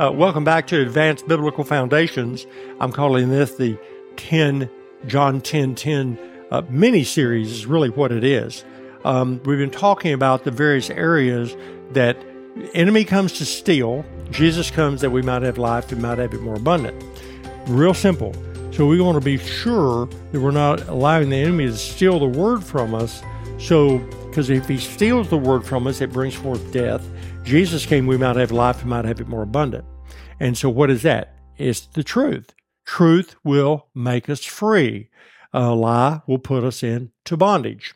Uh, welcome back to Advanced Biblical Foundations. I'm calling this the 10 John 10 10 uh, mini series, is really what it is. Um, we've been talking about the various areas that enemy comes to steal, Jesus comes that we might have life and might have it more abundant. Real simple. So we want to be sure that we're not allowing the enemy to steal the word from us. So, because if he steals the word from us, it brings forth death. Jesus came, we might have life and might have it more abundant. And so, what is that? It's the truth. Truth will make us free. A lie will put us into bondage.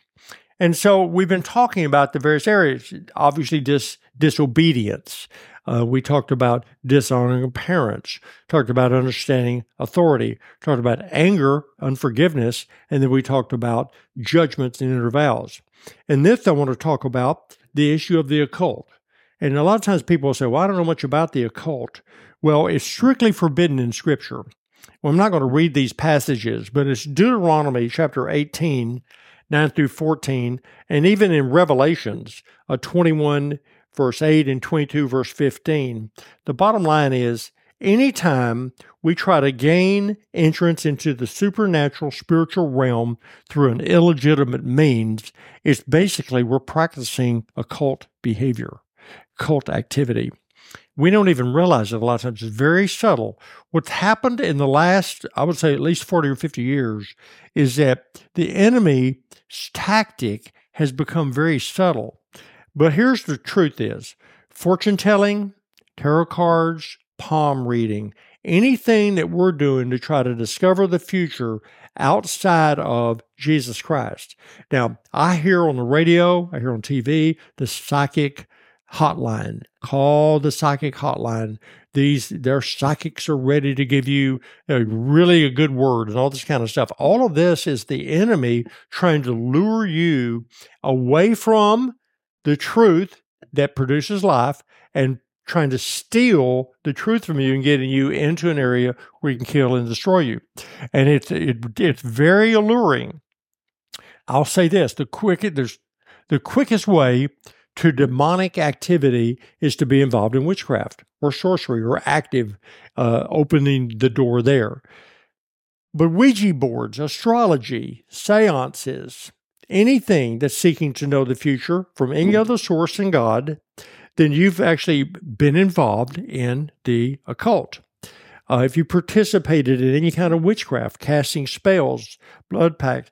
And so, we've been talking about the various areas. Obviously, dis- disobedience. Uh, we talked about dishonoring parents, talked about understanding authority, talked about anger, unforgiveness, and then we talked about judgments and inner vows. And this, I want to talk about the issue of the occult. And a lot of times people say, well, I don't know much about the occult. Well, it's strictly forbidden in Scripture. Well, I'm not going to read these passages, but it's Deuteronomy chapter 18, 9 through 14, and even in Revelations uh, 21, verse 8, and 22, verse 15. The bottom line is anytime we try to gain entrance into the supernatural spiritual realm through an illegitimate means, it's basically we're practicing occult behavior cult activity. We don't even realize it a lot of times. It's very subtle. What's happened in the last, I would say, at least 40 or 50 years is that the enemy's tactic has become very subtle. But here's the truth is fortune telling, tarot cards, palm reading, anything that we're doing to try to discover the future outside of Jesus Christ. Now, I hear on the radio, I hear on TV, the psychic hotline. Call the psychic hotline. These their psychics are ready to give you a really a good word and all this kind of stuff. All of this is the enemy trying to lure you away from the truth that produces life and trying to steal the truth from you and getting you into an area where he can kill and destroy you. And it's it, it's very alluring. I'll say this: the quick there's the quickest way to demonic activity is to be involved in witchcraft or sorcery or active, uh, opening the door there. But Ouija boards, astrology, seances, anything that's seeking to know the future from any hmm. other source than God, then you've actually been involved in the occult. Uh, if you participated in any kind of witchcraft, casting spells, blood pacts,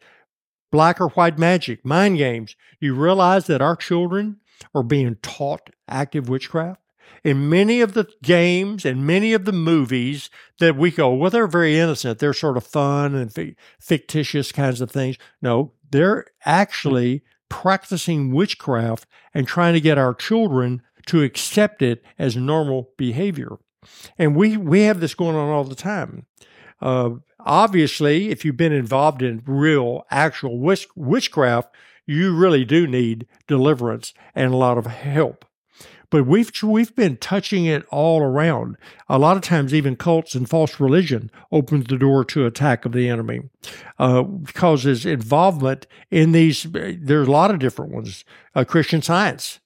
black or white magic, mind games, you realize that our children are being taught active witchcraft. In many of the games and many of the movies that we go, well, they're very innocent. They're sort of fun and fictitious kinds of things. No, they're actually practicing witchcraft and trying to get our children to accept it as normal behavior. And we, we have this going on all the time. Uh, obviously, if you've been involved in real, actual witch, witchcraft, you really do need deliverance and a lot of help. But we've we've been touching it all around. A lot of times, even cults and false religion opens the door to attack of the enemy, uh, causes involvement in these. There's a lot of different ones: uh, Christian Science,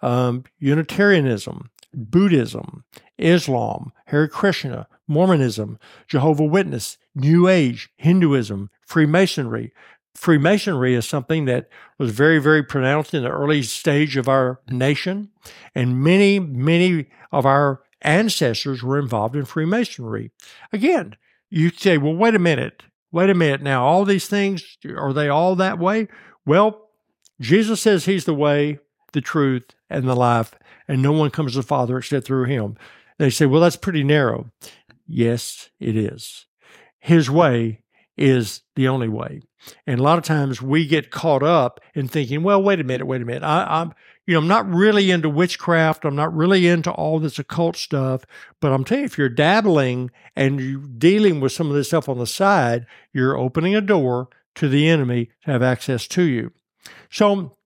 um, Unitarianism, Buddhism, Islam, Hare Krishna, Mormonism, Jehovah Witness, New Age, Hinduism, Freemasonry, Freemasonry is something that was very, very pronounced in the early stage of our nation. And many, many of our ancestors were involved in Freemasonry. Again, you say, well, wait a minute. Wait a minute. Now, all these things, are they all that way? Well, Jesus says he's the way, the truth, and the life, and no one comes to the Father except through him. They say, well, that's pretty narrow. Yes, it is. His way is the only way. And a lot of times we get caught up in thinking, well, wait a minute, wait a minute. I, am you know, I'm not really into witchcraft. I'm not really into all this occult stuff. But I'm telling you, if you're dabbling and you're dealing with some of this stuff on the side, you're opening a door to the enemy to have access to you. So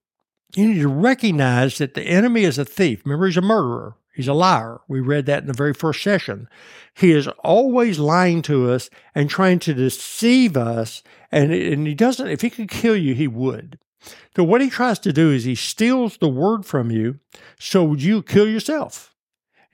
you need to recognize that the enemy is a thief. Remember, he's a murderer. He's a liar. We read that in the very first session. He is always lying to us and trying to deceive us. And, and he doesn't, if he could kill you, he would. So what he tries to do is he steals the word from you so you kill yourself.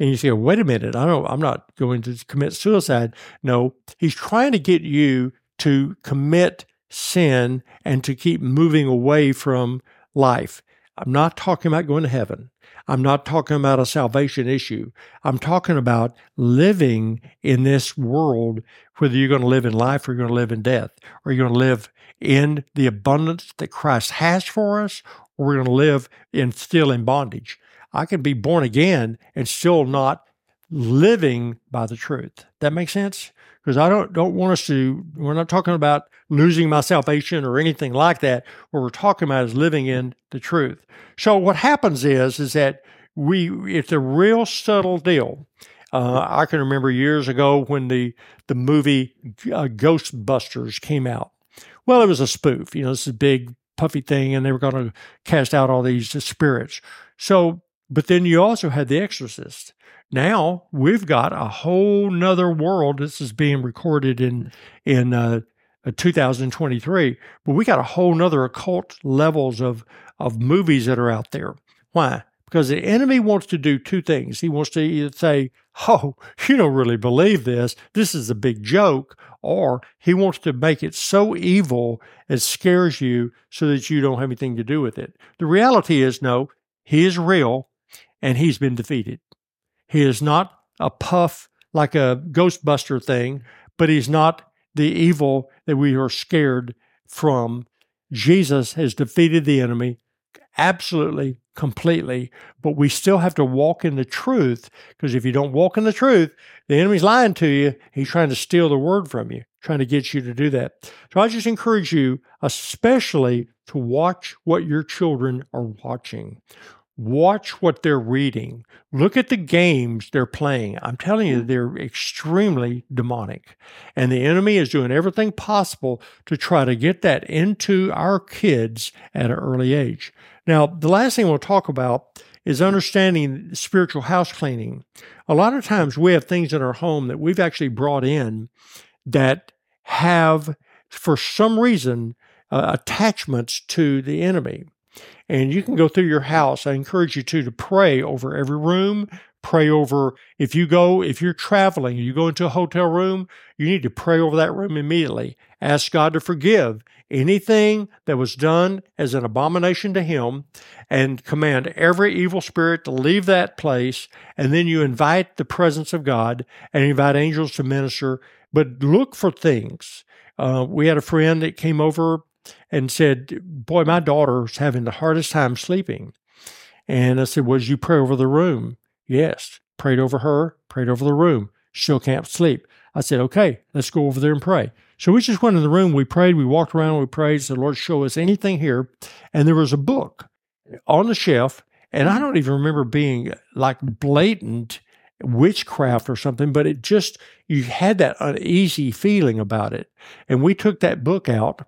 And you say, wait a minute, I don't, I'm not going to commit suicide. No, he's trying to get you to commit sin and to keep moving away from life. I'm not talking about going to heaven. I'm not talking about a salvation issue. I'm talking about living in this world, whether you're going to live in life or you're going to live in death, or you're going to live in the abundance that Christ has for us, or we're going to live in still in bondage. I can be born again and still not living by the truth. That makes sense? Because I don't don't want us to. We're not talking about losing my salvation or anything like that. What we're talking about is living in the truth. So what happens is is that we it's a real subtle deal. Uh, I can remember years ago when the the movie uh, Ghostbusters came out. Well, it was a spoof. You know, this is a big puffy thing, and they were going to cast out all these spirits. So, but then you also had The Exorcist. Now we've got a whole nother world. This is being recorded in in uh, uh 2023, but we got a whole nother occult levels of of movies that are out there. Why? Because the enemy wants to do two things. He wants to either say, "Oh, you don't really believe this. This is a big joke," or he wants to make it so evil it scares you so that you don't have anything to do with it. The reality is, no, he is real, and he's been defeated. He is not a puff like a Ghostbuster thing, but he's not the evil that we are scared from. Jesus has defeated the enemy absolutely, completely, but we still have to walk in the truth because if you don't walk in the truth, the enemy's lying to you. He's trying to steal the word from you, trying to get you to do that. So I just encourage you, especially to watch what your children are watching. Watch what they're reading. Look at the games they're playing. I'm telling you, they're extremely demonic. And the enemy is doing everything possible to try to get that into our kids at an early age. Now, the last thing we'll talk about is understanding spiritual house cleaning. A lot of times we have things in our home that we've actually brought in that have, for some reason, uh, attachments to the enemy. And you can go through your house. I encourage you to to pray over every room. Pray over if you go if you're traveling, you go into a hotel room, you need to pray over that room immediately. Ask God to forgive anything that was done as an abomination to him and command every evil spirit to leave that place and then you invite the presence of God and invite angels to minister but look for things uh, we had a friend that came over and said, Boy, my daughter's having the hardest time sleeping. And I said, Well, did you pray over the room? Yes. Prayed over her, prayed over the room. Still can't sleep. I said, Okay, let's go over there and pray. So we just went in the room, we prayed, we walked around, we prayed, said, Lord, show us anything here. And there was a book on the shelf. And I mm-hmm. don't even remember being like blatant witchcraft or something, but it just, you had that uneasy feeling about it. And we took that book out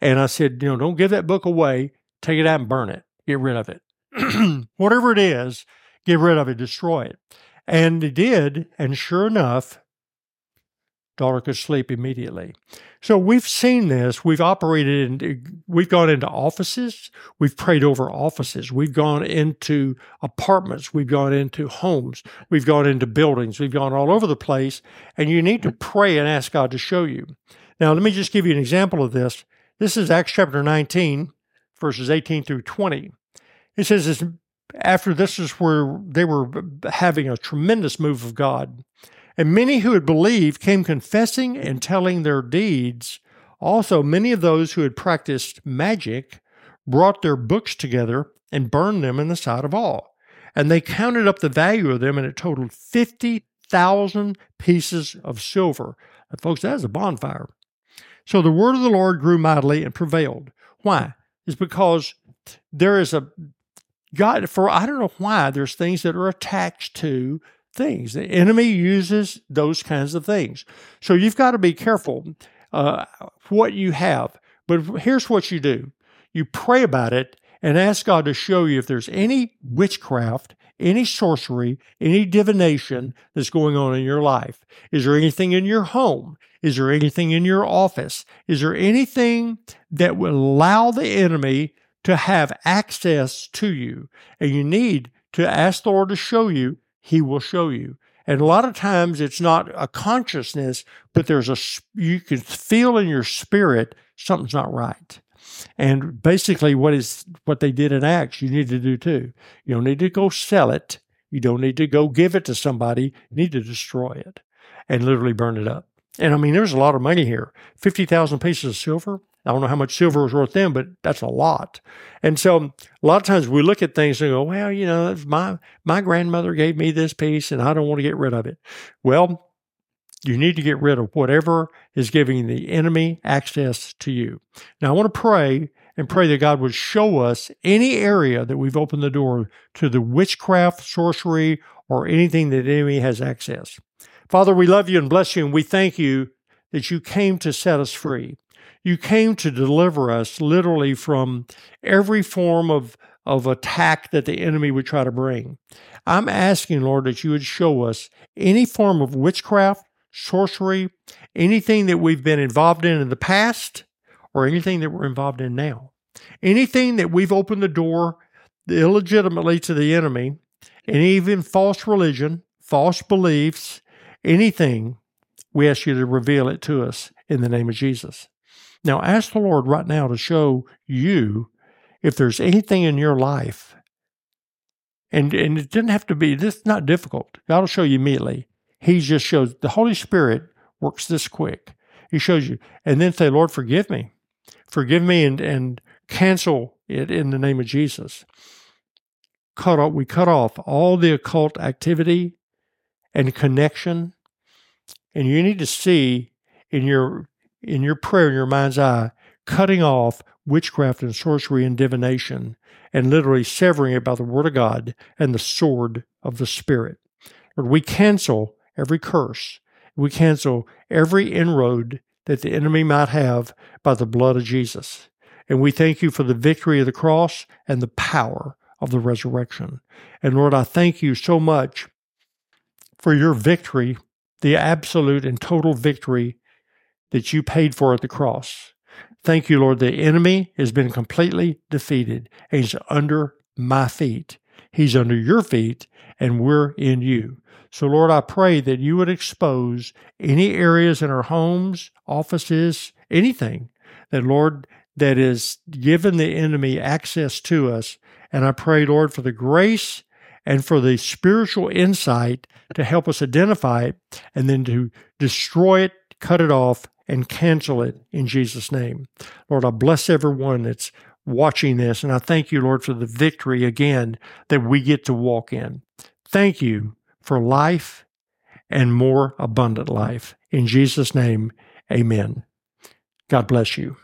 and I said, you know, don't give that book away. Take it out and burn it. Get rid of it. Whatever it is, get rid of it, destroy it. And he did. And sure enough, daughter could sleep immediately. So we've seen this. We've operated in, we've gone into offices. We've prayed over offices. We've gone into apartments. We've gone into homes. We've gone into buildings. We've gone all over the place. And you need to pray and ask God to show you. Now, let me just give you an example of this. This is Acts chapter 19, verses 18 through 20. It says, this, after this is where they were having a tremendous move of God. And many who had believed came confessing and telling their deeds. Also, many of those who had practiced magic brought their books together and burned them in the sight of all. And they counted up the value of them, and it totaled 50,000 pieces of silver. And folks, that is a bonfire. So the word of the Lord grew mightily and prevailed. Why? It's because there is a God, for I don't know why, there's things that are attached to things. The enemy uses those kinds of things. So you've got to be careful uh, what you have. But here's what you do you pray about it and ask God to show you if there's any witchcraft, any sorcery, any divination that's going on in your life. Is there anything in your home? Is there anything in your office? Is there anything that will allow the enemy to have access to you? And you need to ask the Lord to show you He will show you. And a lot of times it's not a consciousness, but there's a, you can feel in your spirit something's not right. And basically, what is what they did in Acts, you need to do too. You don't need to go sell it. You don't need to go give it to somebody. You need to destroy it and literally burn it up. And I mean, there's a lot of money here 50,000 pieces of silver. I don't know how much silver was worth then, but that's a lot. And so a lot of times we look at things and go, well, you know, my, my grandmother gave me this piece and I don't want to get rid of it. Well, you need to get rid of whatever is giving the enemy access to you. Now, I want to pray and pray that God would show us any area that we've opened the door to the witchcraft, sorcery, or anything that the enemy has access. Father, we love you and bless you, and we thank you that you came to set us free. You came to deliver us literally from every form of, of attack that the enemy would try to bring. I'm asking, Lord, that you would show us any form of witchcraft, sorcery, anything that we've been involved in in the past, or anything that we're involved in now. Anything that we've opened the door illegitimately to the enemy, and even false religion, false beliefs, anything, we ask you to reveal it to us in the name of Jesus. Now, ask the Lord right now to show you if there's anything in your life. And, and it didn't have to be, this is not difficult. God will show you immediately. He just shows, the Holy Spirit works this quick. He shows you. And then say, Lord, forgive me. Forgive me and, and cancel it in the name of Jesus. Cut off, we cut off all the occult activity and connection. And you need to see in your in your prayer, in your mind's eye, cutting off witchcraft and sorcery and divination, and literally severing it by the word of God and the sword of the Spirit. Lord, we cancel every curse. We cancel every inroad that the enemy might have by the blood of Jesus. And we thank you for the victory of the cross and the power of the resurrection. And Lord, I thank you so much for your victory, the absolute and total victory that you paid for at the cross. Thank you, Lord. The enemy has been completely defeated. He's under my feet. He's under your feet, and we're in you. So, Lord, I pray that you would expose any areas in our homes, offices, anything that, Lord, that is given the enemy access to us. And I pray, Lord, for the grace and for the spiritual insight to help us identify it and then to destroy it, cut it off, and cancel it in Jesus' name. Lord, I bless everyone that's watching this, and I thank you, Lord, for the victory again that we get to walk in. Thank you for life and more abundant life. In Jesus' name, amen. God bless you.